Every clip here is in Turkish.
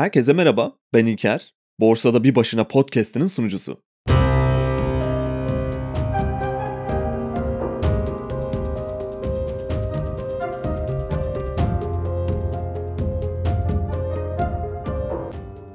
Herkese merhaba, ben İlker. Borsada Bir Başına podcast'inin sunucusu.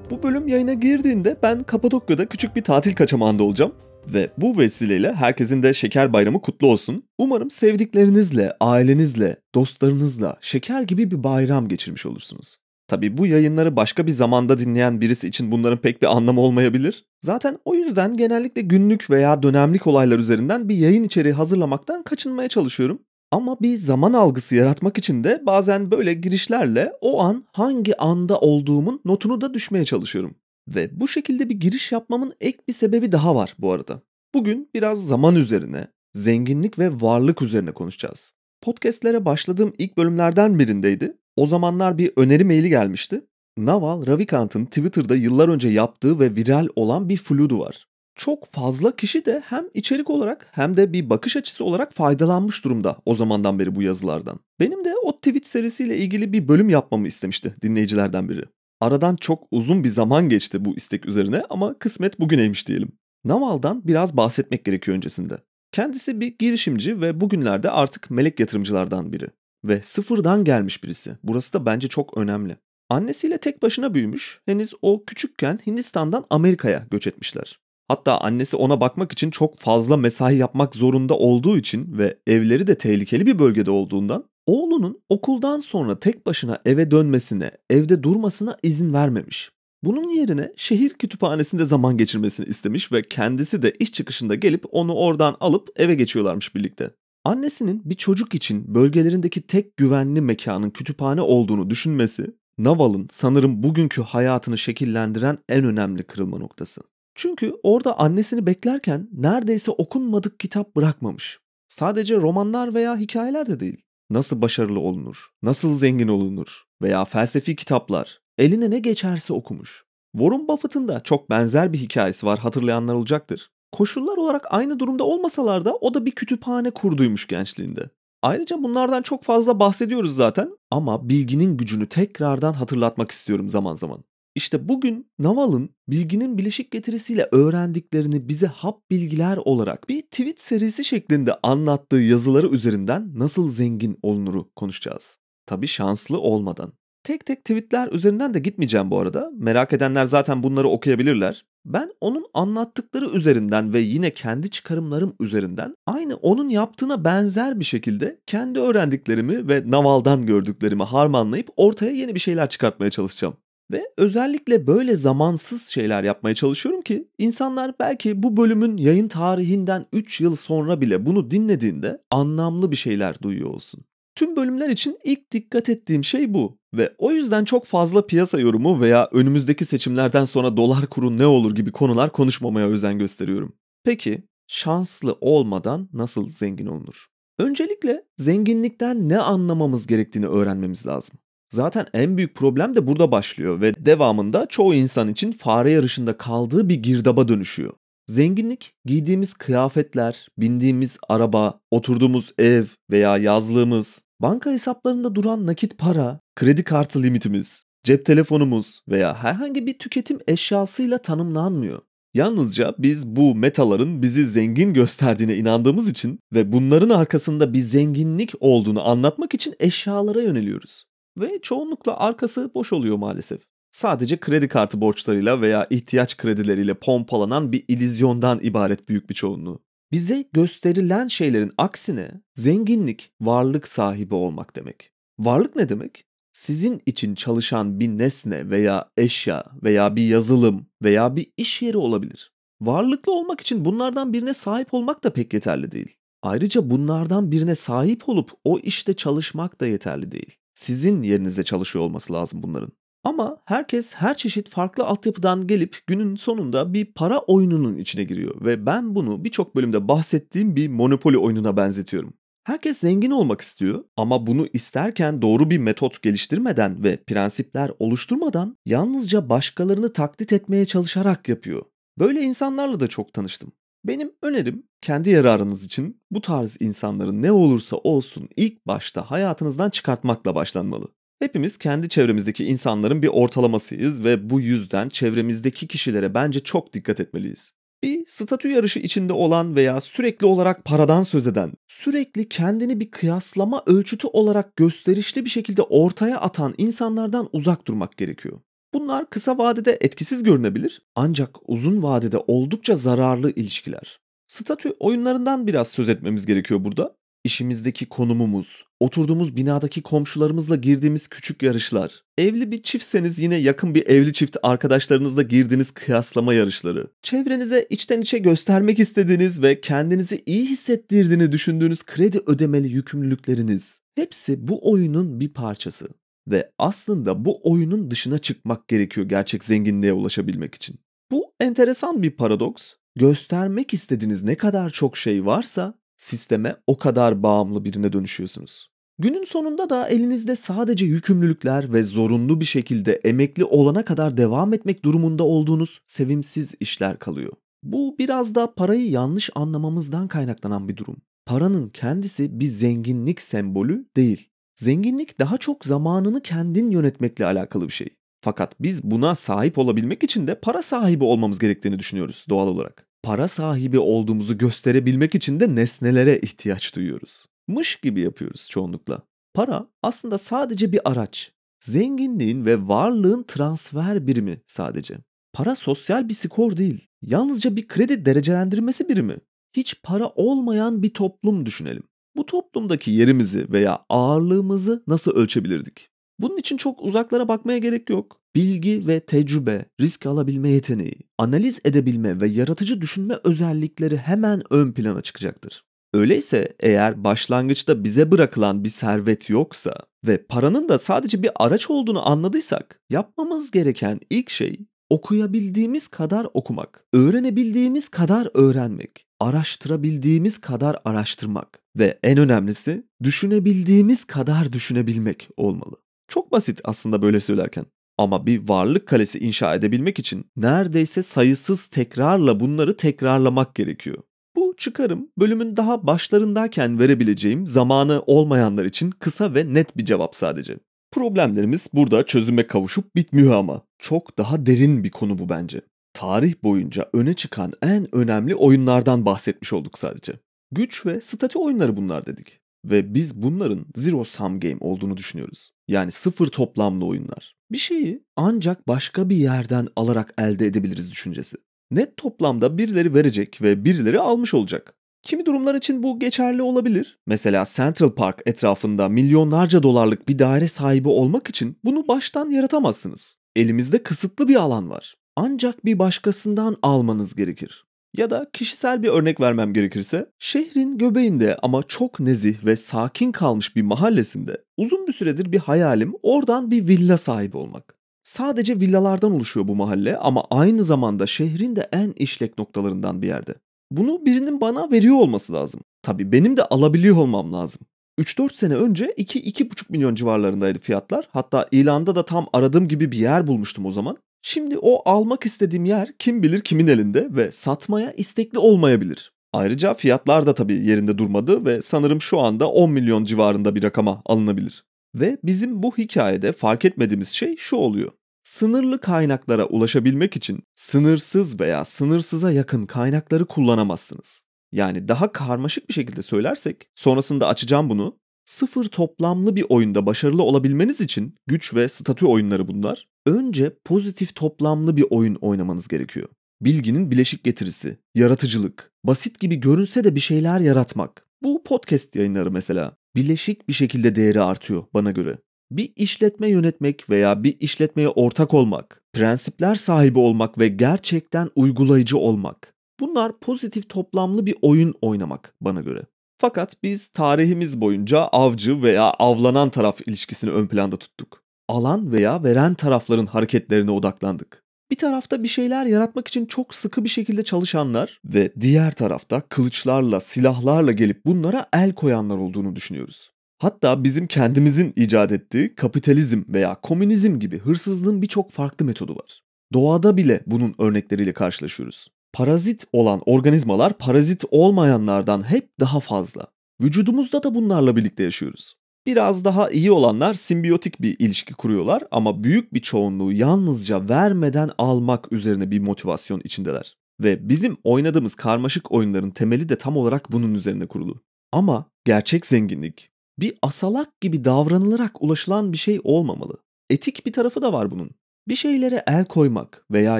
Bu bölüm yayına girdiğinde ben Kapadokya'da küçük bir tatil kaçamağında olacağım. Ve bu vesileyle herkesin de şeker bayramı kutlu olsun. Umarım sevdiklerinizle, ailenizle, dostlarınızla şeker gibi bir bayram geçirmiş olursunuz. Tabii bu yayınları başka bir zamanda dinleyen birisi için bunların pek bir anlamı olmayabilir. Zaten o yüzden genellikle günlük veya dönemlik olaylar üzerinden bir yayın içeriği hazırlamaktan kaçınmaya çalışıyorum. Ama bir zaman algısı yaratmak için de bazen böyle girişlerle o an hangi anda olduğumun notunu da düşmeye çalışıyorum. Ve bu şekilde bir giriş yapmamın ek bir sebebi daha var bu arada. Bugün biraz zaman üzerine, zenginlik ve varlık üzerine konuşacağız. Podcast'lere başladığım ilk bölümlerden birindeydi. O zamanlar bir öneri maili gelmişti. Naval Ravikant'ın Twitter'da yıllar önce yaptığı ve viral olan bir fludu var. Çok fazla kişi de hem içerik olarak hem de bir bakış açısı olarak faydalanmış durumda o zamandan beri bu yazılardan. Benim de o tweet serisiyle ilgili bir bölüm yapmamı istemişti dinleyicilerden biri. Aradan çok uzun bir zaman geçti bu istek üzerine ama kısmet bugüneymiş diyelim. Naval'dan biraz bahsetmek gerekiyor öncesinde. Kendisi bir girişimci ve bugünlerde artık melek yatırımcılardan biri. Ve sıfırdan gelmiş birisi. Burası da bence çok önemli. Annesiyle tek başına büyümüş. Henüz o küçükken Hindistan'dan Amerika'ya göç etmişler. Hatta annesi ona bakmak için çok fazla mesai yapmak zorunda olduğu için ve evleri de tehlikeli bir bölgede olduğundan oğlunun okuldan sonra tek başına eve dönmesine, evde durmasına izin vermemiş. Bunun yerine şehir kütüphanesinde zaman geçirmesini istemiş ve kendisi de iş çıkışında gelip onu oradan alıp eve geçiyorlarmış birlikte. Annesinin bir çocuk için bölgelerindeki tek güvenli mekanın kütüphane olduğunu düşünmesi, Naval'ın sanırım bugünkü hayatını şekillendiren en önemli kırılma noktası. Çünkü orada annesini beklerken neredeyse okunmadık kitap bırakmamış. Sadece romanlar veya hikayeler de değil. Nasıl başarılı olunur, nasıl zengin olunur veya felsefi kitaplar, eline ne geçerse okumuş. Warren Buffett'ın da çok benzer bir hikayesi var hatırlayanlar olacaktır. Koşullar olarak aynı durumda olmasalar da o da bir kütüphane kurduymuş gençliğinde. Ayrıca bunlardan çok fazla bahsediyoruz zaten ama bilginin gücünü tekrardan hatırlatmak istiyorum zaman zaman. İşte bugün Naval'ın bilginin bileşik getirisiyle öğrendiklerini bize hap bilgiler olarak bir tweet serisi şeklinde anlattığı yazıları üzerinden nasıl zengin olunuru konuşacağız. Tabii şanslı olmadan. Tek tek tweetler üzerinden de gitmeyeceğim bu arada. Merak edenler zaten bunları okuyabilirler. Ben onun anlattıkları üzerinden ve yine kendi çıkarımlarım üzerinden aynı onun yaptığına benzer bir şekilde kendi öğrendiklerimi ve Naval'dan gördüklerimi harmanlayıp ortaya yeni bir şeyler çıkartmaya çalışacağım. Ve özellikle böyle zamansız şeyler yapmaya çalışıyorum ki insanlar belki bu bölümün yayın tarihinden 3 yıl sonra bile bunu dinlediğinde anlamlı bir şeyler duyuyor olsun. Tüm bölümler için ilk dikkat ettiğim şey bu ve o yüzden çok fazla piyasa yorumu veya önümüzdeki seçimlerden sonra dolar kuru ne olur gibi konular konuşmamaya özen gösteriyorum. Peki şanslı olmadan nasıl zengin olunur? Öncelikle zenginlikten ne anlamamız gerektiğini öğrenmemiz lazım. Zaten en büyük problem de burada başlıyor ve devamında çoğu insan için fare yarışında kaldığı bir girdaba dönüşüyor. Zenginlik giydiğimiz kıyafetler, bindiğimiz araba, oturduğumuz ev veya yazlığımız, banka hesaplarında duran nakit para, kredi kartı limitimiz, cep telefonumuz veya herhangi bir tüketim eşyasıyla tanımlanmıyor. Yalnızca biz bu metaların bizi zengin gösterdiğine inandığımız için ve bunların arkasında bir zenginlik olduğunu anlatmak için eşyalara yöneliyoruz. Ve çoğunlukla arkası boş oluyor maalesef. Sadece kredi kartı borçlarıyla veya ihtiyaç kredileriyle pompalanan bir ilizyondan ibaret büyük bir çoğunluğu. Bize gösterilen şeylerin aksine zenginlik varlık sahibi olmak demek. Varlık ne demek? Sizin için çalışan bir nesne veya eşya veya bir yazılım veya bir iş yeri olabilir. Varlıklı olmak için bunlardan birine sahip olmak da pek yeterli değil. Ayrıca bunlardan birine sahip olup o işte çalışmak da yeterli değil. Sizin yerinize çalışıyor olması lazım bunların. Ama herkes her çeşit farklı altyapıdan gelip günün sonunda bir para oyununun içine giriyor ve ben bunu birçok bölümde bahsettiğim bir Monopoly oyununa benzetiyorum. Herkes zengin olmak istiyor ama bunu isterken doğru bir metot geliştirmeden ve prensipler oluşturmadan yalnızca başkalarını taklit etmeye çalışarak yapıyor. Böyle insanlarla da çok tanıştım. Benim önerim kendi yararınız için bu tarz insanların ne olursa olsun ilk başta hayatınızdan çıkartmakla başlanmalı. Hepimiz kendi çevremizdeki insanların bir ortalamasıyız ve bu yüzden çevremizdeki kişilere bence çok dikkat etmeliyiz. Bir statü yarışı içinde olan veya sürekli olarak paradan söz eden, sürekli kendini bir kıyaslama ölçütü olarak gösterişli bir şekilde ortaya atan insanlardan uzak durmak gerekiyor. Bunlar kısa vadede etkisiz görünebilir ancak uzun vadede oldukça zararlı ilişkiler. Statü oyunlarından biraz söz etmemiz gerekiyor burada. İşimizdeki konumumuz, oturduğumuz binadaki komşularımızla girdiğimiz küçük yarışlar, evli bir çiftseniz yine yakın bir evli çift arkadaşlarınızla girdiğiniz kıyaslama yarışları, çevrenize içten içe göstermek istediğiniz ve kendinizi iyi hissettirdiğini düşündüğünüz kredi ödemeli yükümlülükleriniz, hepsi bu oyunun bir parçası. Ve aslında bu oyunun dışına çıkmak gerekiyor gerçek zenginliğe ulaşabilmek için. Bu enteresan bir paradoks. Göstermek istediğiniz ne kadar çok şey varsa sisteme o kadar bağımlı birine dönüşüyorsunuz. Günün sonunda da elinizde sadece yükümlülükler ve zorunlu bir şekilde emekli olana kadar devam etmek durumunda olduğunuz sevimsiz işler kalıyor. Bu biraz da parayı yanlış anlamamızdan kaynaklanan bir durum. Paranın kendisi bir zenginlik sembolü değil. Zenginlik daha çok zamanını kendin yönetmekle alakalı bir şey. Fakat biz buna sahip olabilmek için de para sahibi olmamız gerektiğini düşünüyoruz doğal olarak. Para sahibi olduğumuzu gösterebilmek için de nesnelere ihtiyaç duyuyoruz. Mış gibi yapıyoruz çoğunlukla. Para aslında sadece bir araç. Zenginliğin ve varlığın transfer birimi sadece. Para sosyal bir skor değil. Yalnızca bir kredi derecelendirmesi birimi. Hiç para olmayan bir toplum düşünelim. Bu toplumdaki yerimizi veya ağırlığımızı nasıl ölçebilirdik? Bunun için çok uzaklara bakmaya gerek yok. Bilgi ve tecrübe, risk alabilme yeteneği, analiz edebilme ve yaratıcı düşünme özellikleri hemen ön plana çıkacaktır. Öyleyse eğer başlangıçta bize bırakılan bir servet yoksa ve paranın da sadece bir araç olduğunu anladıysak yapmamız gereken ilk şey okuyabildiğimiz kadar okumak, öğrenebildiğimiz kadar öğrenmek, araştırabildiğimiz kadar araştırmak ve en önemlisi düşünebildiğimiz kadar düşünebilmek olmalı. Çok basit aslında böyle söylerken. Ama bir varlık kalesi inşa edebilmek için neredeyse sayısız tekrarla bunları tekrarlamak gerekiyor. Bu çıkarım bölümün daha başlarındayken verebileceğim zamanı olmayanlar için kısa ve net bir cevap sadece. Problemlerimiz burada çözüme kavuşup bitmiyor ama. Çok daha derin bir konu bu bence. Tarih boyunca öne çıkan en önemli oyunlardan bahsetmiş olduk sadece. Güç ve statü oyunları bunlar dedik. Ve biz bunların zero sum game olduğunu düşünüyoruz. Yani sıfır toplamlı oyunlar. Bir şeyi ancak başka bir yerden alarak elde edebiliriz düşüncesi. Net toplamda birileri verecek ve birileri almış olacak. Kimi durumlar için bu geçerli olabilir. Mesela Central Park etrafında milyonlarca dolarlık bir daire sahibi olmak için bunu baştan yaratamazsınız. Elimizde kısıtlı bir alan var. Ancak bir başkasından almanız gerekir. Ya da kişisel bir örnek vermem gerekirse, şehrin göbeğinde ama çok nezih ve sakin kalmış bir mahallesinde uzun bir süredir bir hayalim oradan bir villa sahibi olmak. Sadece villalardan oluşuyor bu mahalle ama aynı zamanda şehrin de en işlek noktalarından bir yerde. Bunu birinin bana veriyor olması lazım. Tabii benim de alabiliyor olmam lazım. 3-4 sene önce 2-2,5 milyon civarlarındaydı fiyatlar. Hatta ilanda da tam aradığım gibi bir yer bulmuştum o zaman. Şimdi o almak istediğim yer kim bilir kimin elinde ve satmaya istekli olmayabilir. Ayrıca fiyatlar da tabii yerinde durmadı ve sanırım şu anda 10 milyon civarında bir rakama alınabilir. Ve bizim bu hikayede fark etmediğimiz şey şu oluyor. Sınırlı kaynaklara ulaşabilmek için sınırsız veya sınırsıza yakın kaynakları kullanamazsınız. Yani daha karmaşık bir şekilde söylersek, sonrasında açacağım bunu. Sıfır toplamlı bir oyunda başarılı olabilmeniz için güç ve statü oyunları bunlar. Önce pozitif toplamlı bir oyun oynamanız gerekiyor. Bilginin bileşik getirisi, yaratıcılık, basit gibi görünse de bir şeyler yaratmak. Bu podcast yayınları mesela. Bileşik bir şekilde değeri artıyor bana göre. Bir işletme yönetmek veya bir işletmeye ortak olmak, prensipler sahibi olmak ve gerçekten uygulayıcı olmak. Bunlar pozitif toplamlı bir oyun oynamak bana göre. Fakat biz tarihimiz boyunca avcı veya avlanan taraf ilişkisini ön planda tuttuk. Alan veya veren tarafların hareketlerine odaklandık. Bir tarafta bir şeyler yaratmak için çok sıkı bir şekilde çalışanlar ve diğer tarafta kılıçlarla, silahlarla gelip bunlara el koyanlar olduğunu düşünüyoruz. Hatta bizim kendimizin icat ettiği kapitalizm veya komünizm gibi hırsızlığın birçok farklı metodu var. Doğada bile bunun örnekleriyle karşılaşıyoruz. Parazit olan organizmalar parazit olmayanlardan hep daha fazla. Vücudumuzda da bunlarla birlikte yaşıyoruz. Biraz daha iyi olanlar simbiyotik bir ilişki kuruyorlar ama büyük bir çoğunluğu yalnızca vermeden almak üzerine bir motivasyon içindeler. Ve bizim oynadığımız karmaşık oyunların temeli de tam olarak bunun üzerine kurulu. Ama gerçek zenginlik bir asalak gibi davranılarak ulaşılan bir şey olmamalı. Etik bir tarafı da var bunun. Bir şeylere el koymak veya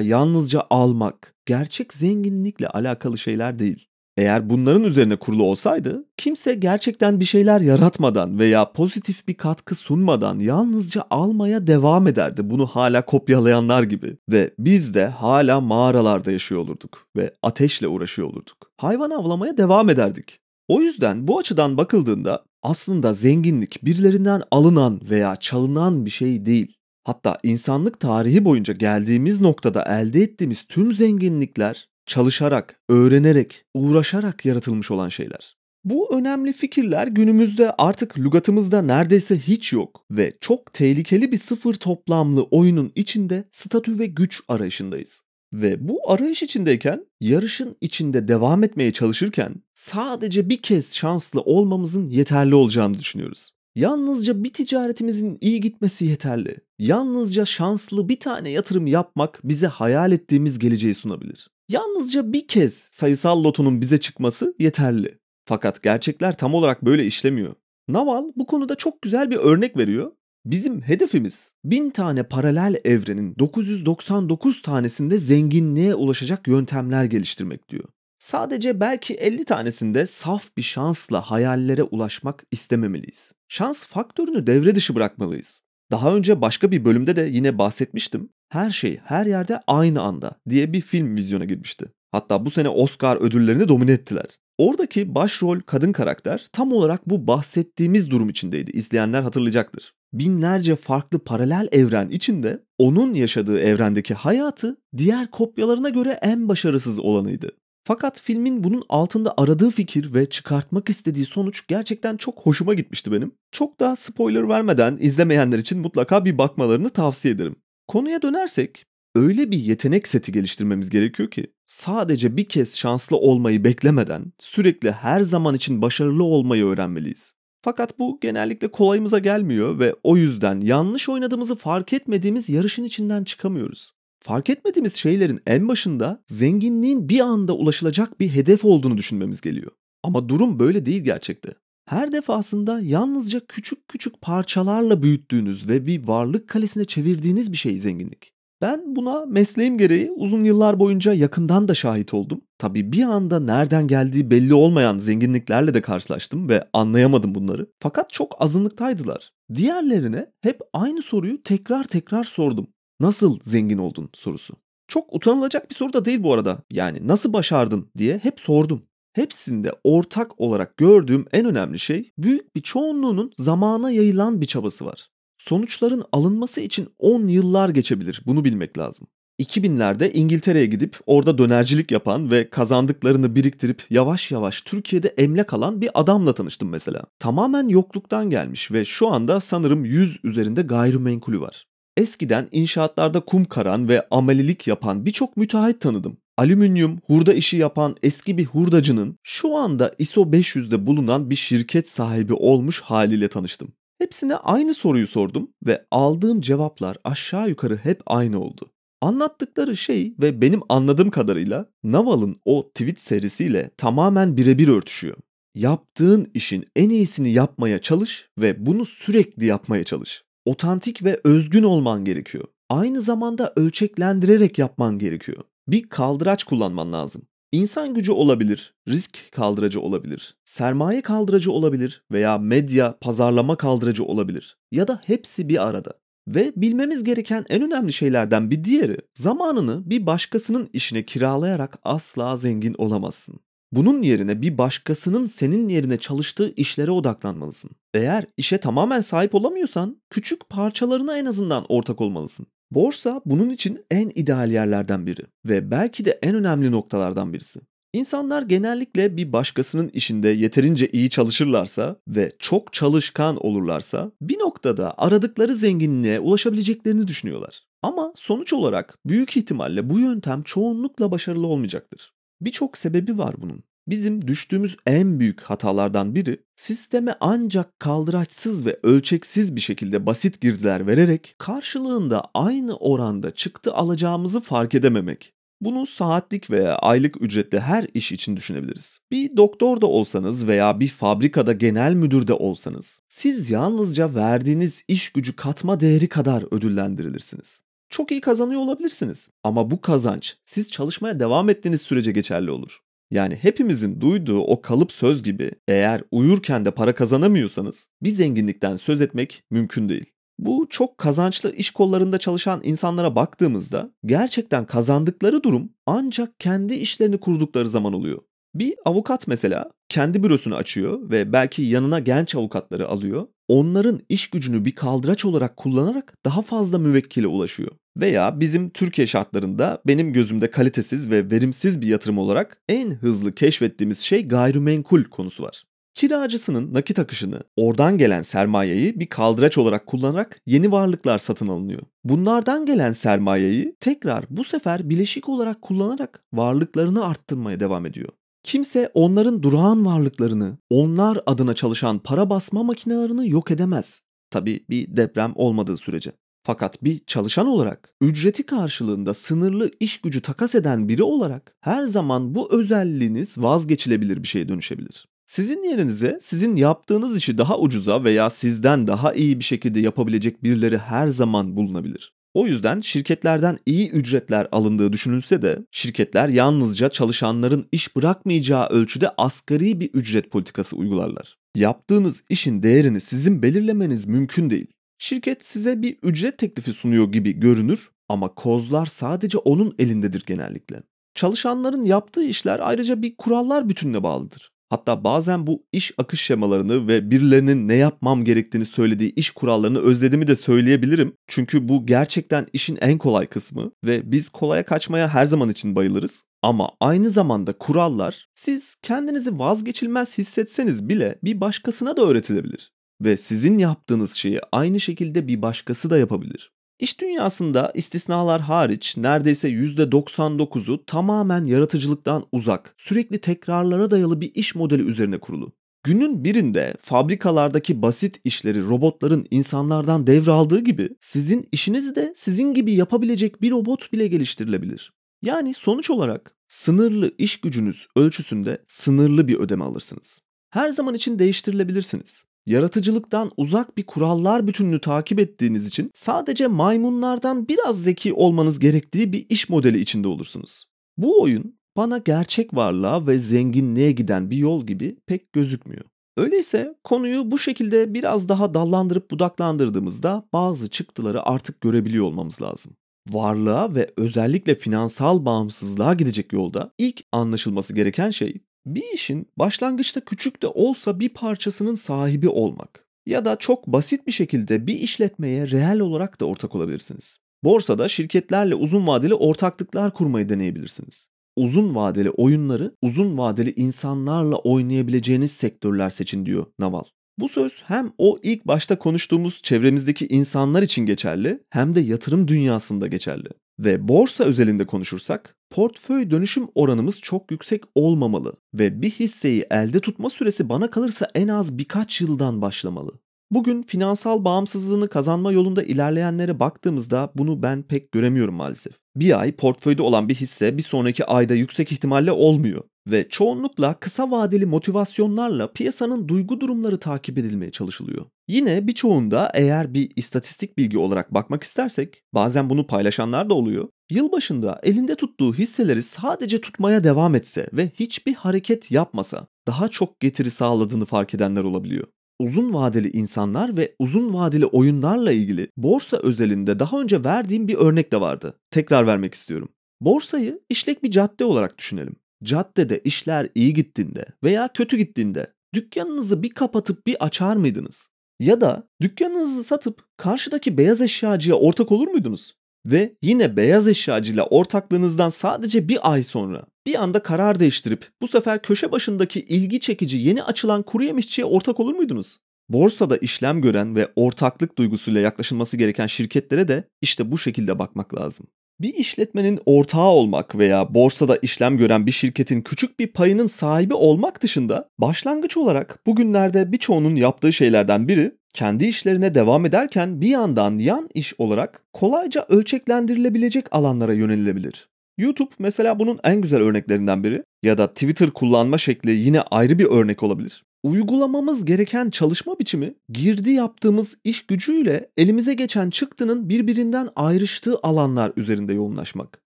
yalnızca almak gerçek zenginlikle alakalı şeyler değil. Eğer bunların üzerine kurulu olsaydı kimse gerçekten bir şeyler yaratmadan veya pozitif bir katkı sunmadan yalnızca almaya devam ederdi bunu hala kopyalayanlar gibi. Ve biz de hala mağaralarda yaşıyor olurduk ve ateşle uğraşıyor olurduk. Hayvan avlamaya devam ederdik. O yüzden bu açıdan bakıldığında aslında zenginlik birilerinden alınan veya çalınan bir şey değil. Hatta insanlık tarihi boyunca geldiğimiz noktada elde ettiğimiz tüm zenginlikler çalışarak, öğrenerek, uğraşarak yaratılmış olan şeyler. Bu önemli fikirler günümüzde artık lügatımızda neredeyse hiç yok ve çok tehlikeli bir sıfır toplamlı oyunun içinde statü ve güç arayışındayız. Ve bu arayış içindeyken, yarışın içinde devam etmeye çalışırken sadece bir kez şanslı olmamızın yeterli olacağını düşünüyoruz. Yalnızca bir ticaretimizin iyi gitmesi yeterli. Yalnızca şanslı bir tane yatırım yapmak bize hayal ettiğimiz geleceği sunabilir. Yalnızca bir kez sayısal lotonun bize çıkması yeterli. Fakat gerçekler tam olarak böyle işlemiyor. Naval bu konuda çok güzel bir örnek veriyor. Bizim hedefimiz 1000 tane paralel evrenin 999 tanesinde zenginliğe ulaşacak yöntemler geliştirmek diyor. Sadece belki 50 tanesinde saf bir şansla hayallere ulaşmak istememeliyiz. Şans faktörünü devre dışı bırakmalıyız. Daha önce başka bir bölümde de yine bahsetmiştim. Her şey her yerde aynı anda diye bir film vizyona girmişti. Hatta bu sene Oscar ödüllerini domine ettiler. Oradaki başrol kadın karakter tam olarak bu bahsettiğimiz durum içindeydi. İzleyenler hatırlayacaktır. Binlerce farklı paralel evren içinde onun yaşadığı evrendeki hayatı diğer kopyalarına göre en başarısız olanıydı. Fakat filmin bunun altında aradığı fikir ve çıkartmak istediği sonuç gerçekten çok hoşuma gitmişti benim. Çok daha spoiler vermeden izlemeyenler için mutlaka bir bakmalarını tavsiye ederim. Konuya dönersek öyle bir yetenek seti geliştirmemiz gerekiyor ki sadece bir kez şanslı olmayı beklemeden sürekli her zaman için başarılı olmayı öğrenmeliyiz. Fakat bu genellikle kolayımıza gelmiyor ve o yüzden yanlış oynadığımızı fark etmediğimiz yarışın içinden çıkamıyoruz. Fark etmediğimiz şeylerin en başında zenginliğin bir anda ulaşılacak bir hedef olduğunu düşünmemiz geliyor. Ama durum böyle değil gerçekte. Her defasında yalnızca küçük küçük parçalarla büyüttüğünüz ve bir varlık kalesine çevirdiğiniz bir şey zenginlik. Ben buna mesleğim gereği uzun yıllar boyunca yakından da şahit oldum. Tabii bir anda nereden geldiği belli olmayan zenginliklerle de karşılaştım ve anlayamadım bunları. Fakat çok azınlıktaydılar. Diğerlerine hep aynı soruyu tekrar tekrar sordum. Nasıl zengin oldun sorusu. Çok utanılacak bir soru da değil bu arada. Yani nasıl başardın diye hep sordum. Hepsinde ortak olarak gördüğüm en önemli şey büyük bir çoğunluğunun zamana yayılan bir çabası var. Sonuçların alınması için 10 yıllar geçebilir. Bunu bilmek lazım. 2000'lerde İngiltere'ye gidip orada dönercilik yapan ve kazandıklarını biriktirip yavaş yavaş Türkiye'de emlak alan bir adamla tanıştım mesela. Tamamen yokluktan gelmiş ve şu anda sanırım 100 üzerinde gayrimenkulü var. Eskiden inşaatlarda kum karan ve amelilik yapan birçok müteahhit tanıdım. Alüminyum hurda işi yapan eski bir hurdacının şu anda ISO 500'de bulunan bir şirket sahibi olmuş haliyle tanıştım. Hepsine aynı soruyu sordum ve aldığım cevaplar aşağı yukarı hep aynı oldu. Anlattıkları şey ve benim anladığım kadarıyla Naval'ın o tweet serisiyle tamamen birebir örtüşüyor. Yaptığın işin en iyisini yapmaya çalış ve bunu sürekli yapmaya çalış otantik ve özgün olman gerekiyor. Aynı zamanda ölçeklendirerek yapman gerekiyor. Bir kaldıraç kullanman lazım. İnsan gücü olabilir, risk kaldıracı olabilir, sermaye kaldıracı olabilir veya medya, pazarlama kaldıracı olabilir. Ya da hepsi bir arada. Ve bilmemiz gereken en önemli şeylerden bir diğeri zamanını bir başkasının işine kiralayarak asla zengin olamazsın. Bunun yerine bir başkasının senin yerine çalıştığı işlere odaklanmalısın. Eğer işe tamamen sahip olamıyorsan küçük parçalarına en azından ortak olmalısın. Borsa bunun için en ideal yerlerden biri ve belki de en önemli noktalardan birisi. İnsanlar genellikle bir başkasının işinde yeterince iyi çalışırlarsa ve çok çalışkan olurlarsa bir noktada aradıkları zenginliğe ulaşabileceklerini düşünüyorlar. Ama sonuç olarak büyük ihtimalle bu yöntem çoğunlukla başarılı olmayacaktır. Birçok sebebi var bunun. Bizim düştüğümüz en büyük hatalardan biri sisteme ancak kaldıraçsız ve ölçeksiz bir şekilde basit girdiler vererek karşılığında aynı oranda çıktı alacağımızı fark edememek. Bunu saatlik veya aylık ücretli her iş için düşünebiliriz. Bir doktor da olsanız veya bir fabrikada genel müdür de olsanız, siz yalnızca verdiğiniz iş gücü katma değeri kadar ödüllendirilirsiniz. Çok iyi kazanıyor olabilirsiniz ama bu kazanç siz çalışmaya devam ettiğiniz sürece geçerli olur. Yani hepimizin duyduğu o kalıp söz gibi eğer uyurken de para kazanamıyorsanız bir zenginlikten söz etmek mümkün değil. Bu çok kazançlı iş kollarında çalışan insanlara baktığımızda gerçekten kazandıkları durum ancak kendi işlerini kurdukları zaman oluyor. Bir avukat mesela kendi bürosunu açıyor ve belki yanına genç avukatları alıyor. Onların iş gücünü bir kaldıraç olarak kullanarak daha fazla müvekkile ulaşıyor. Veya bizim Türkiye şartlarında benim gözümde kalitesiz ve verimsiz bir yatırım olarak en hızlı keşfettiğimiz şey gayrimenkul konusu var. Kiracısının nakit akışını, oradan gelen sermayeyi bir kaldıraç olarak kullanarak yeni varlıklar satın alınıyor. Bunlardan gelen sermayeyi tekrar bu sefer bileşik olarak kullanarak varlıklarını arttırmaya devam ediyor. Kimse onların durağan varlıklarını, onlar adına çalışan para basma makinelerini yok edemez. Tabii bir deprem olmadığı sürece. Fakat bir çalışan olarak ücreti karşılığında sınırlı iş gücü takas eden biri olarak her zaman bu özelliğiniz vazgeçilebilir bir şeye dönüşebilir. Sizin yerinize sizin yaptığınız işi daha ucuza veya sizden daha iyi bir şekilde yapabilecek birileri her zaman bulunabilir. O yüzden şirketlerden iyi ücretler alındığı düşünülse de şirketler yalnızca çalışanların iş bırakmayacağı ölçüde asgari bir ücret politikası uygularlar. Yaptığınız işin değerini sizin belirlemeniz mümkün değil. Şirket size bir ücret teklifi sunuyor gibi görünür ama kozlar sadece onun elindedir genellikle. Çalışanların yaptığı işler ayrıca bir kurallar bütününe bağlıdır. Hatta bazen bu iş akış şemalarını ve birilerinin ne yapmam gerektiğini söylediği iş kurallarını özlediğimi de söyleyebilirim. Çünkü bu gerçekten işin en kolay kısmı ve biz kolaya kaçmaya her zaman için bayılırız. Ama aynı zamanda kurallar siz kendinizi vazgeçilmez hissetseniz bile bir başkasına da öğretilebilir. Ve sizin yaptığınız şeyi aynı şekilde bir başkası da yapabilir. İş dünyasında istisnalar hariç neredeyse %99'u tamamen yaratıcılıktan uzak, sürekli tekrarlara dayalı bir iş modeli üzerine kurulu. Günün birinde fabrikalardaki basit işleri robotların insanlardan devraldığı gibi sizin işinizi de sizin gibi yapabilecek bir robot bile geliştirilebilir. Yani sonuç olarak sınırlı iş gücünüz ölçüsünde sınırlı bir ödeme alırsınız. Her zaman için değiştirilebilirsiniz. Yaratıcılıktan uzak bir kurallar bütününü takip ettiğiniz için sadece maymunlardan biraz zeki olmanız gerektiği bir iş modeli içinde olursunuz. Bu oyun bana gerçek varlığa ve zenginliğe giden bir yol gibi pek gözükmüyor. Öyleyse konuyu bu şekilde biraz daha dallandırıp budaklandırdığımızda bazı çıktıları artık görebiliyor olmamız lazım. Varlığa ve özellikle finansal bağımsızlığa gidecek yolda ilk anlaşılması gereken şey bir işin başlangıçta küçük de olsa bir parçasının sahibi olmak. Ya da çok basit bir şekilde bir işletmeye reel olarak da ortak olabilirsiniz. Borsada şirketlerle uzun vadeli ortaklıklar kurmayı deneyebilirsiniz. Uzun vadeli oyunları uzun vadeli insanlarla oynayabileceğiniz sektörler seçin diyor Naval. Bu söz hem o ilk başta konuştuğumuz çevremizdeki insanlar için geçerli hem de yatırım dünyasında geçerli. Ve borsa özelinde konuşursak portföy dönüşüm oranımız çok yüksek olmamalı ve bir hisseyi elde tutma süresi bana kalırsa en az birkaç yıldan başlamalı. Bugün finansal bağımsızlığını kazanma yolunda ilerleyenlere baktığımızda bunu ben pek göremiyorum maalesef. Bir ay portföyde olan bir hisse bir sonraki ayda yüksek ihtimalle olmuyor ve çoğunlukla kısa vadeli motivasyonlarla piyasanın duygu durumları takip edilmeye çalışılıyor. Yine birçoğunda eğer bir istatistik bilgi olarak bakmak istersek bazen bunu paylaşanlar da oluyor. Yılbaşında elinde tuttuğu hisseleri sadece tutmaya devam etse ve hiçbir hareket yapmasa daha çok getiri sağladığını fark edenler olabiliyor uzun vadeli insanlar ve uzun vadeli oyunlarla ilgili borsa özelinde daha önce verdiğim bir örnek de vardı. Tekrar vermek istiyorum. Borsayı işlek bir cadde olarak düşünelim. Caddede işler iyi gittiğinde veya kötü gittiğinde dükkanınızı bir kapatıp bir açar mıydınız? Ya da dükkanınızı satıp karşıdaki beyaz eşyacıya ortak olur muydunuz? Ve yine beyaz eşyacıyla ortaklığınızdan sadece bir ay sonra bir anda karar değiştirip bu sefer köşe başındaki ilgi çekici yeni açılan kuru yemişçiye ortak olur muydunuz? Borsada işlem gören ve ortaklık duygusuyla yaklaşılması gereken şirketlere de işte bu şekilde bakmak lazım. Bir işletmenin ortağı olmak veya borsada işlem gören bir şirketin küçük bir payının sahibi olmak dışında başlangıç olarak bugünlerde birçoğunun yaptığı şeylerden biri kendi işlerine devam ederken bir yandan yan iş olarak kolayca ölçeklendirilebilecek alanlara yönelilebilir. YouTube mesela bunun en güzel örneklerinden biri ya da Twitter kullanma şekli yine ayrı bir örnek olabilir. Uygulamamız gereken çalışma biçimi girdi yaptığımız iş gücüyle elimize geçen çıktının birbirinden ayrıştığı alanlar üzerinde yoğunlaşmak.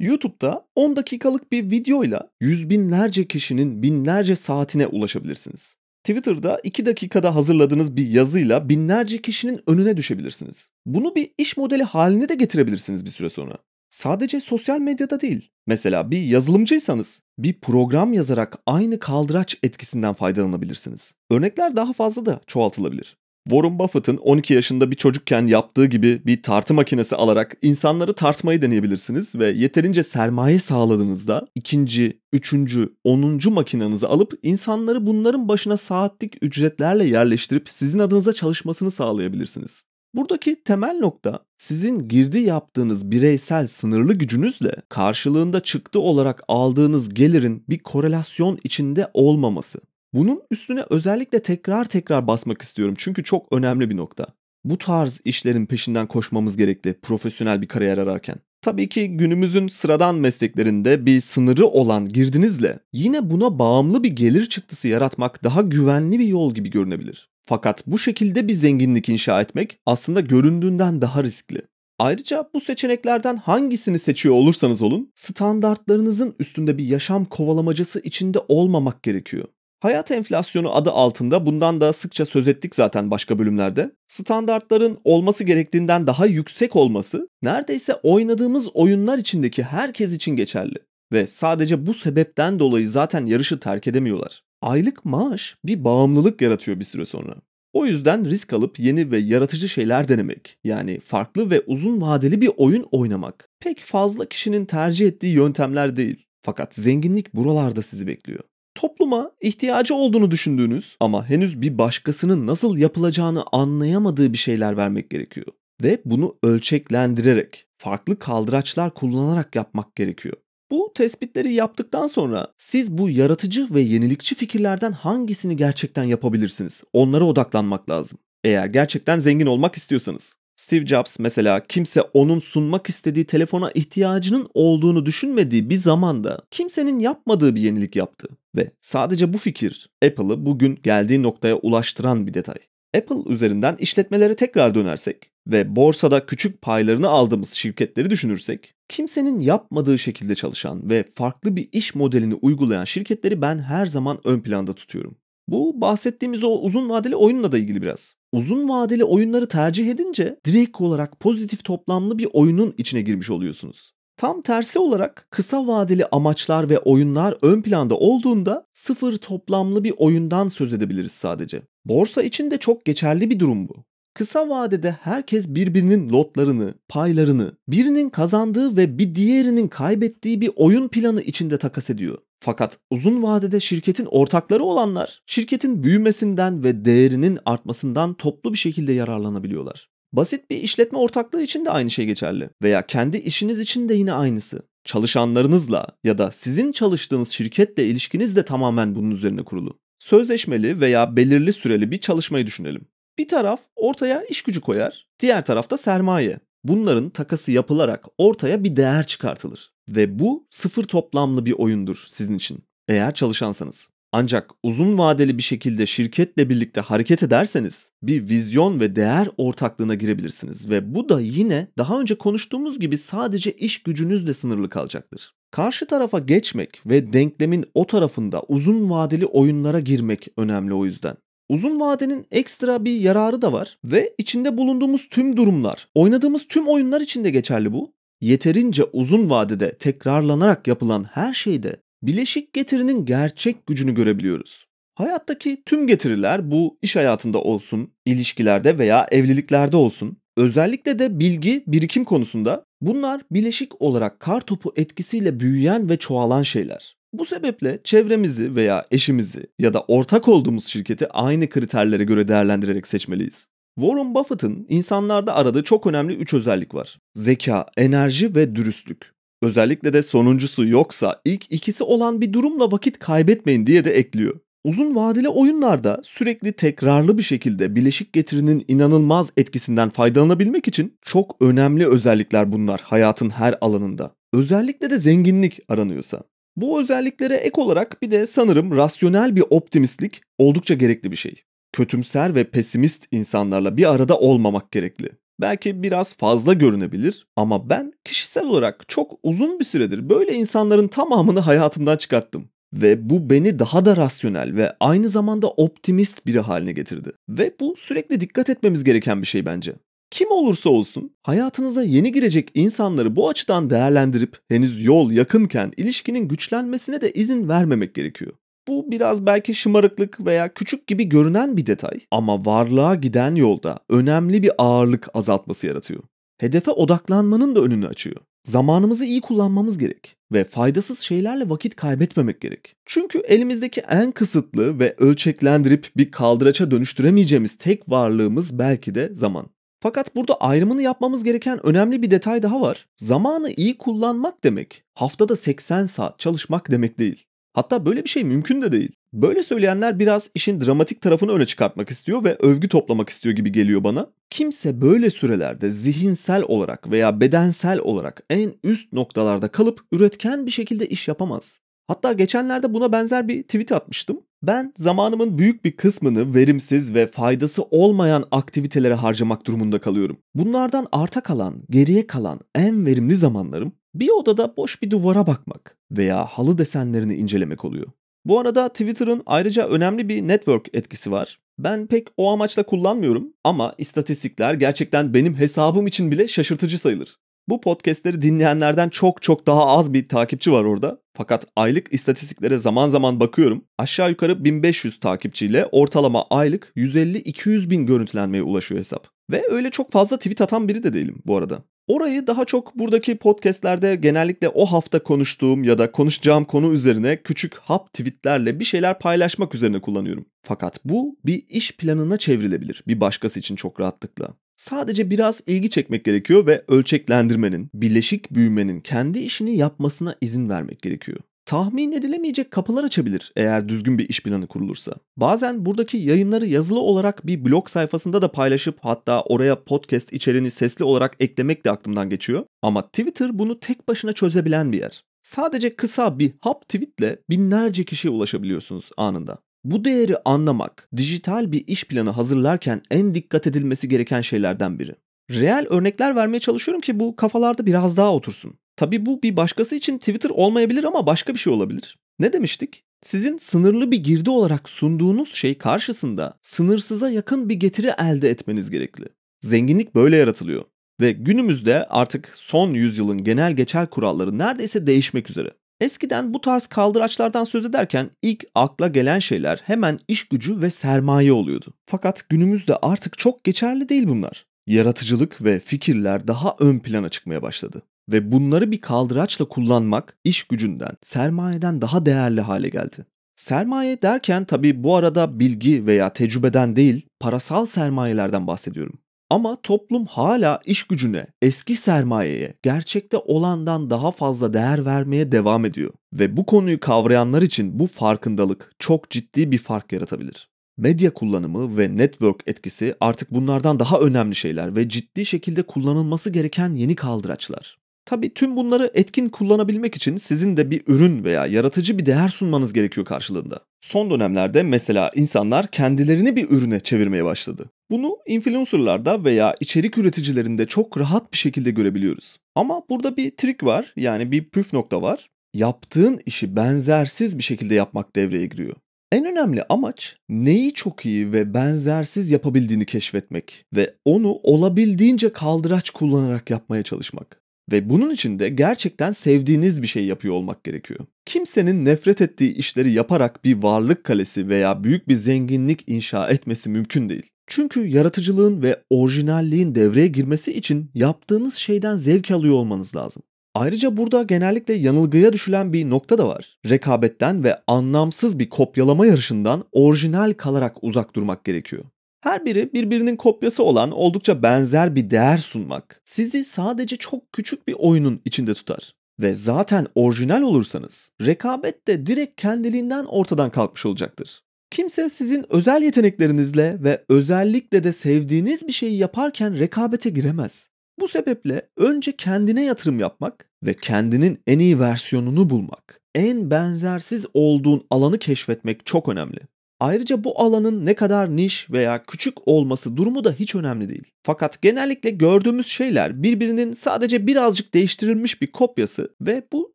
YouTube'da 10 dakikalık bir videoyla yüz binlerce kişinin binlerce saatine ulaşabilirsiniz. Twitter'da 2 dakikada hazırladığınız bir yazıyla binlerce kişinin önüne düşebilirsiniz. Bunu bir iş modeli haline de getirebilirsiniz bir süre sonra. Sadece sosyal medyada değil. Mesela bir yazılımcıysanız bir program yazarak aynı kaldıraç etkisinden faydalanabilirsiniz. Örnekler daha fazla da çoğaltılabilir. Warren Buffett'ın 12 yaşında bir çocukken yaptığı gibi bir tartı makinesi alarak insanları tartmayı deneyebilirsiniz ve yeterince sermaye sağladığınızda ikinci, üçüncü, onuncu makinenizi alıp insanları bunların başına saatlik ücretlerle yerleştirip sizin adınıza çalışmasını sağlayabilirsiniz. Buradaki temel nokta sizin girdi yaptığınız bireysel sınırlı gücünüzle karşılığında çıktı olarak aldığınız gelirin bir korelasyon içinde olmaması. Bunun üstüne özellikle tekrar tekrar basmak istiyorum çünkü çok önemli bir nokta. Bu tarz işlerin peşinden koşmamız gerekli profesyonel bir kariyer ararken. Tabii ki günümüzün sıradan mesleklerinde bir sınırı olan girdinizle yine buna bağımlı bir gelir çıktısı yaratmak daha güvenli bir yol gibi görünebilir. Fakat bu şekilde bir zenginlik inşa etmek aslında göründüğünden daha riskli. Ayrıca bu seçeneklerden hangisini seçiyor olursanız olun, standartlarınızın üstünde bir yaşam kovalamacası içinde olmamak gerekiyor. Hayat enflasyonu adı altında bundan da sıkça söz ettik zaten başka bölümlerde. Standartların olması gerektiğinden daha yüksek olması neredeyse oynadığımız oyunlar içindeki herkes için geçerli. Ve sadece bu sebepten dolayı zaten yarışı terk edemiyorlar. Aylık maaş bir bağımlılık yaratıyor bir süre sonra. O yüzden risk alıp yeni ve yaratıcı şeyler denemek, yani farklı ve uzun vadeli bir oyun oynamak pek fazla kişinin tercih ettiği yöntemler değil. Fakat zenginlik buralarda sizi bekliyor. Topluma ihtiyacı olduğunu düşündüğünüz ama henüz bir başkasının nasıl yapılacağını anlayamadığı bir şeyler vermek gerekiyor. Ve bunu ölçeklendirerek, farklı kaldıraçlar kullanarak yapmak gerekiyor. Bu tespitleri yaptıktan sonra siz bu yaratıcı ve yenilikçi fikirlerden hangisini gerçekten yapabilirsiniz? Onlara odaklanmak lazım. Eğer gerçekten zengin olmak istiyorsanız. Steve Jobs mesela kimse onun sunmak istediği telefona ihtiyacının olduğunu düşünmediği bir zamanda kimsenin yapmadığı bir yenilik yaptı. Ve sadece bu fikir Apple'ı bugün geldiği noktaya ulaştıran bir detay. Apple üzerinden işletmelere tekrar dönersek ve borsada küçük paylarını aldığımız şirketleri düşünürsek, kimsenin yapmadığı şekilde çalışan ve farklı bir iş modelini uygulayan şirketleri ben her zaman ön planda tutuyorum. Bu bahsettiğimiz o uzun vadeli oyunla da ilgili biraz. Uzun vadeli oyunları tercih edince direkt olarak pozitif toplamlı bir oyunun içine girmiş oluyorsunuz. Tam tersi olarak kısa vadeli amaçlar ve oyunlar ön planda olduğunda sıfır toplamlı bir oyundan söz edebiliriz sadece. Borsa için de çok geçerli bir durum bu. Kısa vadede herkes birbirinin lotlarını, paylarını, birinin kazandığı ve bir diğerinin kaybettiği bir oyun planı içinde takas ediyor. Fakat uzun vadede şirketin ortakları olanlar şirketin büyümesinden ve değerinin artmasından toplu bir şekilde yararlanabiliyorlar. Basit bir işletme ortaklığı için de aynı şey geçerli veya kendi işiniz için de yine aynısı. Çalışanlarınızla ya da sizin çalıştığınız şirketle ilişkiniz de tamamen bunun üzerine kurulu. Sözleşmeli veya belirli süreli bir çalışmayı düşünelim. Bir taraf ortaya iş gücü koyar, diğer tarafta sermaye. Bunların takası yapılarak ortaya bir değer çıkartılır. Ve bu sıfır toplamlı bir oyundur sizin için. Eğer çalışansanız. Ancak uzun vadeli bir şekilde şirketle birlikte hareket ederseniz bir vizyon ve değer ortaklığına girebilirsiniz ve bu da yine daha önce konuştuğumuz gibi sadece iş gücünüzle sınırlı kalacaktır. Karşı tarafa geçmek ve denklemin o tarafında uzun vadeli oyunlara girmek önemli o yüzden. Uzun vadenin ekstra bir yararı da var ve içinde bulunduğumuz tüm durumlar, oynadığımız tüm oyunlar için de geçerli bu. Yeterince uzun vadede tekrarlanarak yapılan her şeyde bileşik getirinin gerçek gücünü görebiliyoruz. Hayattaki tüm getiriler bu iş hayatında olsun, ilişkilerde veya evliliklerde olsun, özellikle de bilgi, birikim konusunda bunlar bileşik olarak kar topu etkisiyle büyüyen ve çoğalan şeyler. Bu sebeple çevremizi veya eşimizi ya da ortak olduğumuz şirketi aynı kriterlere göre değerlendirerek seçmeliyiz. Warren Buffett'ın insanlarda aradığı çok önemli 3 özellik var. Zeka, enerji ve dürüstlük. Özellikle de sonuncusu yoksa ilk ikisi olan bir durumla vakit kaybetmeyin diye de ekliyor. Uzun vadeli oyunlarda sürekli tekrarlı bir şekilde bileşik getirinin inanılmaz etkisinden faydalanabilmek için çok önemli özellikler bunlar hayatın her alanında. Özellikle de zenginlik aranıyorsa. Bu özelliklere ek olarak bir de sanırım rasyonel bir optimistlik oldukça gerekli bir şey. Kötümser ve pesimist insanlarla bir arada olmamak gerekli. Belki biraz fazla görünebilir ama ben kişisel olarak çok uzun bir süredir böyle insanların tamamını hayatımdan çıkarttım. Ve bu beni daha da rasyonel ve aynı zamanda optimist biri haline getirdi. Ve bu sürekli dikkat etmemiz gereken bir şey bence. Kim olursa olsun hayatınıza yeni girecek insanları bu açıdan değerlendirip henüz yol yakınken ilişkinin güçlenmesine de izin vermemek gerekiyor. Bu biraz belki şımarıklık veya küçük gibi görünen bir detay ama varlığa giden yolda önemli bir ağırlık azaltması yaratıyor. Hedefe odaklanmanın da önünü açıyor. Zamanımızı iyi kullanmamız gerek ve faydasız şeylerle vakit kaybetmemek gerek. Çünkü elimizdeki en kısıtlı ve ölçeklendirip bir kaldıraça dönüştüremeyeceğimiz tek varlığımız belki de zaman. Fakat burada ayrımını yapmamız gereken önemli bir detay daha var. Zamanı iyi kullanmak demek haftada 80 saat çalışmak demek değil. Hatta böyle bir şey mümkün de değil. Böyle söyleyenler biraz işin dramatik tarafını öne çıkartmak istiyor ve övgü toplamak istiyor gibi geliyor bana. Kimse böyle sürelerde zihinsel olarak veya bedensel olarak en üst noktalarda kalıp üretken bir şekilde iş yapamaz. Hatta geçenlerde buna benzer bir tweet atmıştım. Ben zamanımın büyük bir kısmını verimsiz ve faydası olmayan aktivitelere harcamak durumunda kalıyorum. Bunlardan arta kalan, geriye kalan en verimli zamanlarım bir odada boş bir duvara bakmak veya halı desenlerini incelemek oluyor. Bu arada Twitter'ın ayrıca önemli bir network etkisi var. Ben pek o amaçla kullanmıyorum ama istatistikler gerçekten benim hesabım için bile şaşırtıcı sayılır. Bu podcastleri dinleyenlerden çok çok daha az bir takipçi var orada. Fakat aylık istatistiklere zaman zaman bakıyorum. Aşağı yukarı 1500 takipçiyle ortalama aylık 150-200 bin görüntülenmeye ulaşıyor hesap. Ve öyle çok fazla tweet atan biri de değilim bu arada. Orayı daha çok buradaki podcastlerde genellikle o hafta konuştuğum ya da konuşacağım konu üzerine küçük hap tweetlerle bir şeyler paylaşmak üzerine kullanıyorum. Fakat bu bir iş planına çevrilebilir bir başkası için çok rahatlıkla. Sadece biraz ilgi çekmek gerekiyor ve ölçeklendirmenin, bileşik büyümenin kendi işini yapmasına izin vermek gerekiyor tahmin edilemeyecek kapılar açabilir eğer düzgün bir iş planı kurulursa. Bazen buradaki yayınları yazılı olarak bir blog sayfasında da paylaşıp hatta oraya podcast içeriğini sesli olarak eklemek de aklımdan geçiyor. Ama Twitter bunu tek başına çözebilen bir yer. Sadece kısa bir hap tweetle binlerce kişiye ulaşabiliyorsunuz anında. Bu değeri anlamak, dijital bir iş planı hazırlarken en dikkat edilmesi gereken şeylerden biri. Reel örnekler vermeye çalışıyorum ki bu kafalarda biraz daha otursun. Tabii bu bir başkası için Twitter olmayabilir ama başka bir şey olabilir. Ne demiştik? Sizin sınırlı bir girdi olarak sunduğunuz şey karşısında sınırsıza yakın bir getiri elde etmeniz gerekli. Zenginlik böyle yaratılıyor. Ve günümüzde artık son yüzyılın genel geçer kuralları neredeyse değişmek üzere. Eskiden bu tarz kaldıraçlardan söz ederken ilk akla gelen şeyler hemen iş gücü ve sermaye oluyordu. Fakat günümüzde artık çok geçerli değil bunlar. Yaratıcılık ve fikirler daha ön plana çıkmaya başladı ve bunları bir kaldıraçla kullanmak iş gücünden, sermayeden daha değerli hale geldi. Sermaye derken tabi bu arada bilgi veya tecrübeden değil, parasal sermayelerden bahsediyorum. Ama toplum hala iş gücüne, eski sermayeye, gerçekte olandan daha fazla değer vermeye devam ediyor. Ve bu konuyu kavrayanlar için bu farkındalık çok ciddi bir fark yaratabilir. Medya kullanımı ve network etkisi artık bunlardan daha önemli şeyler ve ciddi şekilde kullanılması gereken yeni kaldıraçlar. Tabii tüm bunları etkin kullanabilmek için sizin de bir ürün veya yaratıcı bir değer sunmanız gerekiyor karşılığında. Son dönemlerde mesela insanlar kendilerini bir ürüne çevirmeye başladı. Bunu influencerlarda veya içerik üreticilerinde çok rahat bir şekilde görebiliyoruz. Ama burada bir trik var yani bir püf nokta var. Yaptığın işi benzersiz bir şekilde yapmak devreye giriyor. En önemli amaç neyi çok iyi ve benzersiz yapabildiğini keşfetmek ve onu olabildiğince kaldıraç kullanarak yapmaya çalışmak. Ve bunun için de gerçekten sevdiğiniz bir şey yapıyor olmak gerekiyor. Kimsenin nefret ettiği işleri yaparak bir varlık kalesi veya büyük bir zenginlik inşa etmesi mümkün değil. Çünkü yaratıcılığın ve orijinalliğin devreye girmesi için yaptığınız şeyden zevk alıyor olmanız lazım. Ayrıca burada genellikle yanılgıya düşülen bir nokta da var. Rekabetten ve anlamsız bir kopyalama yarışından orijinal kalarak uzak durmak gerekiyor. Her biri birbirinin kopyası olan oldukça benzer bir değer sunmak sizi sadece çok küçük bir oyunun içinde tutar. Ve zaten orijinal olursanız rekabet de direkt kendiliğinden ortadan kalkmış olacaktır. Kimse sizin özel yeteneklerinizle ve özellikle de sevdiğiniz bir şeyi yaparken rekabete giremez. Bu sebeple önce kendine yatırım yapmak ve kendinin en iyi versiyonunu bulmak, en benzersiz olduğun alanı keşfetmek çok önemli. Ayrıca bu alanın ne kadar niş veya küçük olması durumu da hiç önemli değil. Fakat genellikle gördüğümüz şeyler birbirinin sadece birazcık değiştirilmiş bir kopyası ve bu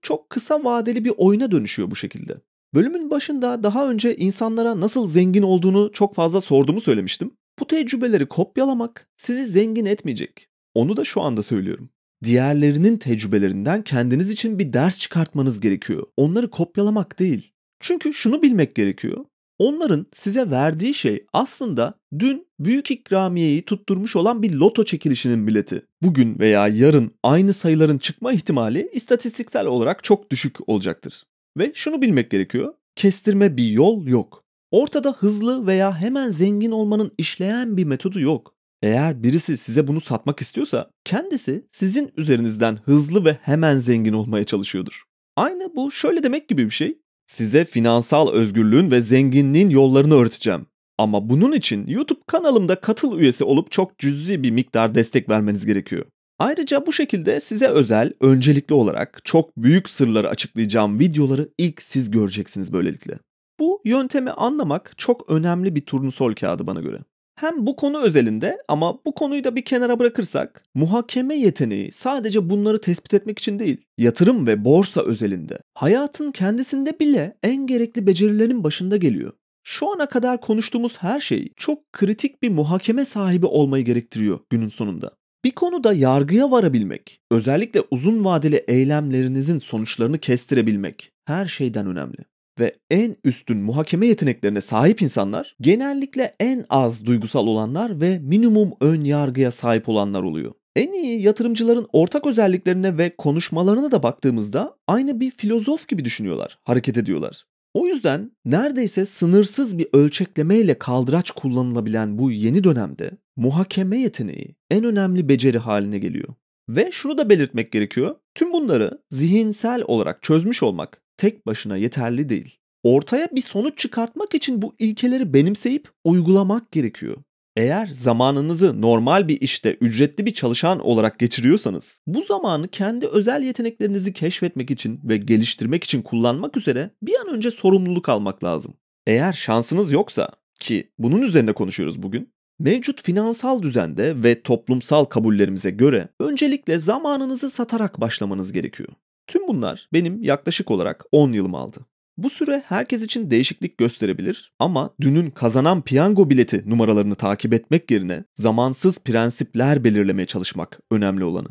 çok kısa vadeli bir oyuna dönüşüyor bu şekilde. Bölümün başında daha önce insanlara nasıl zengin olduğunu çok fazla sorduğumu söylemiştim. Bu tecrübeleri kopyalamak sizi zengin etmeyecek. Onu da şu anda söylüyorum. Diğerlerinin tecrübelerinden kendiniz için bir ders çıkartmanız gerekiyor. Onları kopyalamak değil. Çünkü şunu bilmek gerekiyor. Onların size verdiği şey aslında dün büyük ikramiyeyi tutturmuş olan bir loto çekilişinin bileti. Bugün veya yarın aynı sayıların çıkma ihtimali istatistiksel olarak çok düşük olacaktır. Ve şunu bilmek gerekiyor. Kestirme bir yol yok. Ortada hızlı veya hemen zengin olmanın işleyen bir metodu yok. Eğer birisi size bunu satmak istiyorsa kendisi sizin üzerinizden hızlı ve hemen zengin olmaya çalışıyordur. Aynı bu şöyle demek gibi bir şey. Size finansal özgürlüğün ve zenginliğin yollarını öğreteceğim. Ama bunun için YouTube kanalımda katıl üyesi olup çok cüzi bir miktar destek vermeniz gerekiyor. Ayrıca bu şekilde size özel, öncelikli olarak çok büyük sırları açıklayacağım videoları ilk siz göreceksiniz böylelikle. Bu yöntemi anlamak çok önemli bir turnusol kağıdı bana göre. Hem bu konu özelinde ama bu konuyu da bir kenara bırakırsak muhakeme yeteneği sadece bunları tespit etmek için değil, yatırım ve borsa özelinde hayatın kendisinde bile en gerekli becerilerin başında geliyor. Şu ana kadar konuştuğumuz her şey çok kritik bir muhakeme sahibi olmayı gerektiriyor günün sonunda. Bir konuda yargıya varabilmek, özellikle uzun vadeli eylemlerinizin sonuçlarını kestirebilmek her şeyden önemli ve en üstün muhakeme yeteneklerine sahip insanlar genellikle en az duygusal olanlar ve minimum ön yargıya sahip olanlar oluyor. En iyi yatırımcıların ortak özelliklerine ve konuşmalarına da baktığımızda aynı bir filozof gibi düşünüyorlar, hareket ediyorlar. O yüzden neredeyse sınırsız bir ölçeklemeyle kaldıraç kullanılabilen bu yeni dönemde muhakeme yeteneği en önemli beceri haline geliyor. Ve şunu da belirtmek gerekiyor. Tüm bunları zihinsel olarak çözmüş olmak tek başına yeterli değil. Ortaya bir sonuç çıkartmak için bu ilkeleri benimseyip uygulamak gerekiyor. Eğer zamanınızı normal bir işte ücretli bir çalışan olarak geçiriyorsanız, bu zamanı kendi özel yeteneklerinizi keşfetmek için ve geliştirmek için kullanmak üzere bir an önce sorumluluk almak lazım. Eğer şansınız yoksa ki bunun üzerine konuşuyoruz bugün, mevcut finansal düzende ve toplumsal kabullerimize göre öncelikle zamanınızı satarak başlamanız gerekiyor. Tüm bunlar benim yaklaşık olarak 10 yılım aldı. Bu süre herkes için değişiklik gösterebilir ama dünün kazanan piyango bileti numaralarını takip etmek yerine zamansız prensipler belirlemeye çalışmak önemli olanı.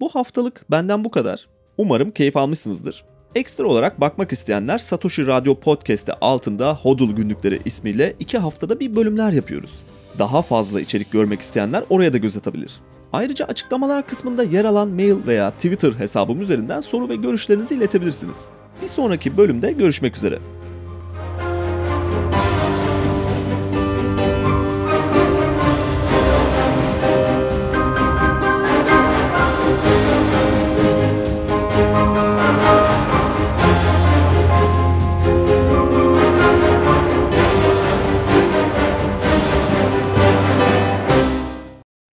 Bu haftalık benden bu kadar. Umarım keyif almışsınızdır. Ekstra olarak bakmak isteyenler Satoshi Radyo Podcast'te altında Hodul Günlükleri ismiyle 2 haftada bir bölümler yapıyoruz. Daha fazla içerik görmek isteyenler oraya da göz atabilir. Ayrıca açıklamalar kısmında yer alan mail veya Twitter hesabım üzerinden soru ve görüşlerinizi iletebilirsiniz. Bir sonraki bölümde görüşmek üzere.